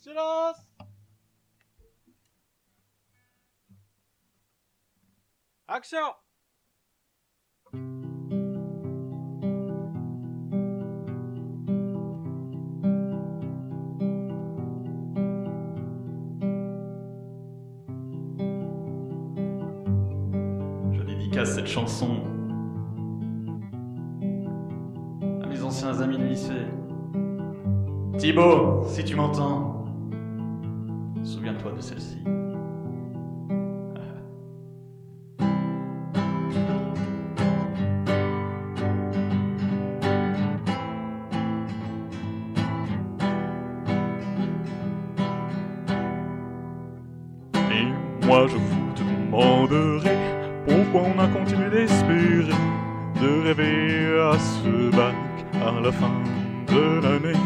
Silence. Action. Je dédicace cette chanson à mes anciens amis de lycée. Thibaut, si tu m'entends, souviens-toi de celle-ci. Et moi je vous demanderai pourquoi on a continué d'espérer, de rêver à ce bac à la fin de l'année.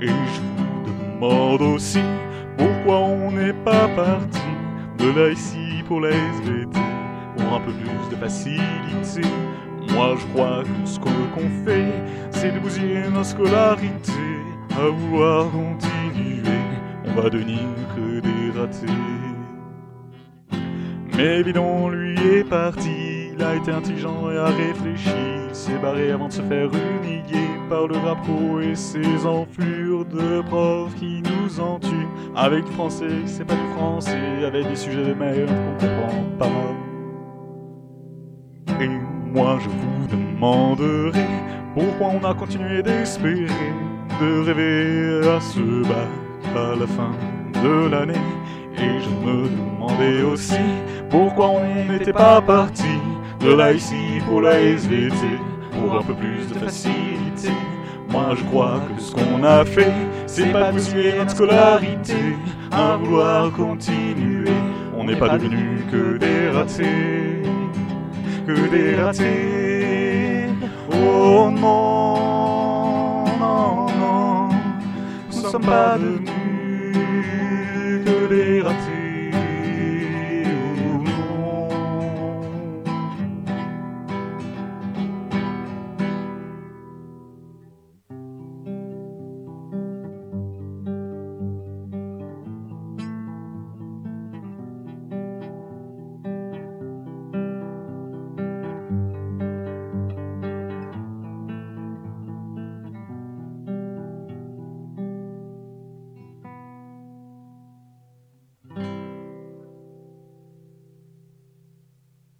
Et je vous demande aussi on n'est pas parti de là ici pour la SVT, pour un peu plus de facilité. Moi je crois que ce qu'on fait, c'est de bousiller nos scolarités, à vouloir continuer, on va devenir que des ratés. Mais Bidon, lui, est parti. Il a été intelligent et a réfléchi. Il s'est barré avant de se faire humilier par le rap pro et ses enflures de profs qui nous en tuent. Avec du français, c'est pas du français. Avec des sujets de merde qu'on comprend pas. Et moi, je vous demanderai pourquoi on a continué d'espérer, de rêver à ce bac à la fin de l'année. Et je me demandais aussi pourquoi on n'était pas parti de là ici pour la SVT, pour un peu plus de facilité. Je crois que ce qu'on a fait, c'est pas bousiller notre scolarité, à vouloir continuer. On n'est pas devenus que des ratés, que des ratés. Oh non, non, non, nous sommes pas devenus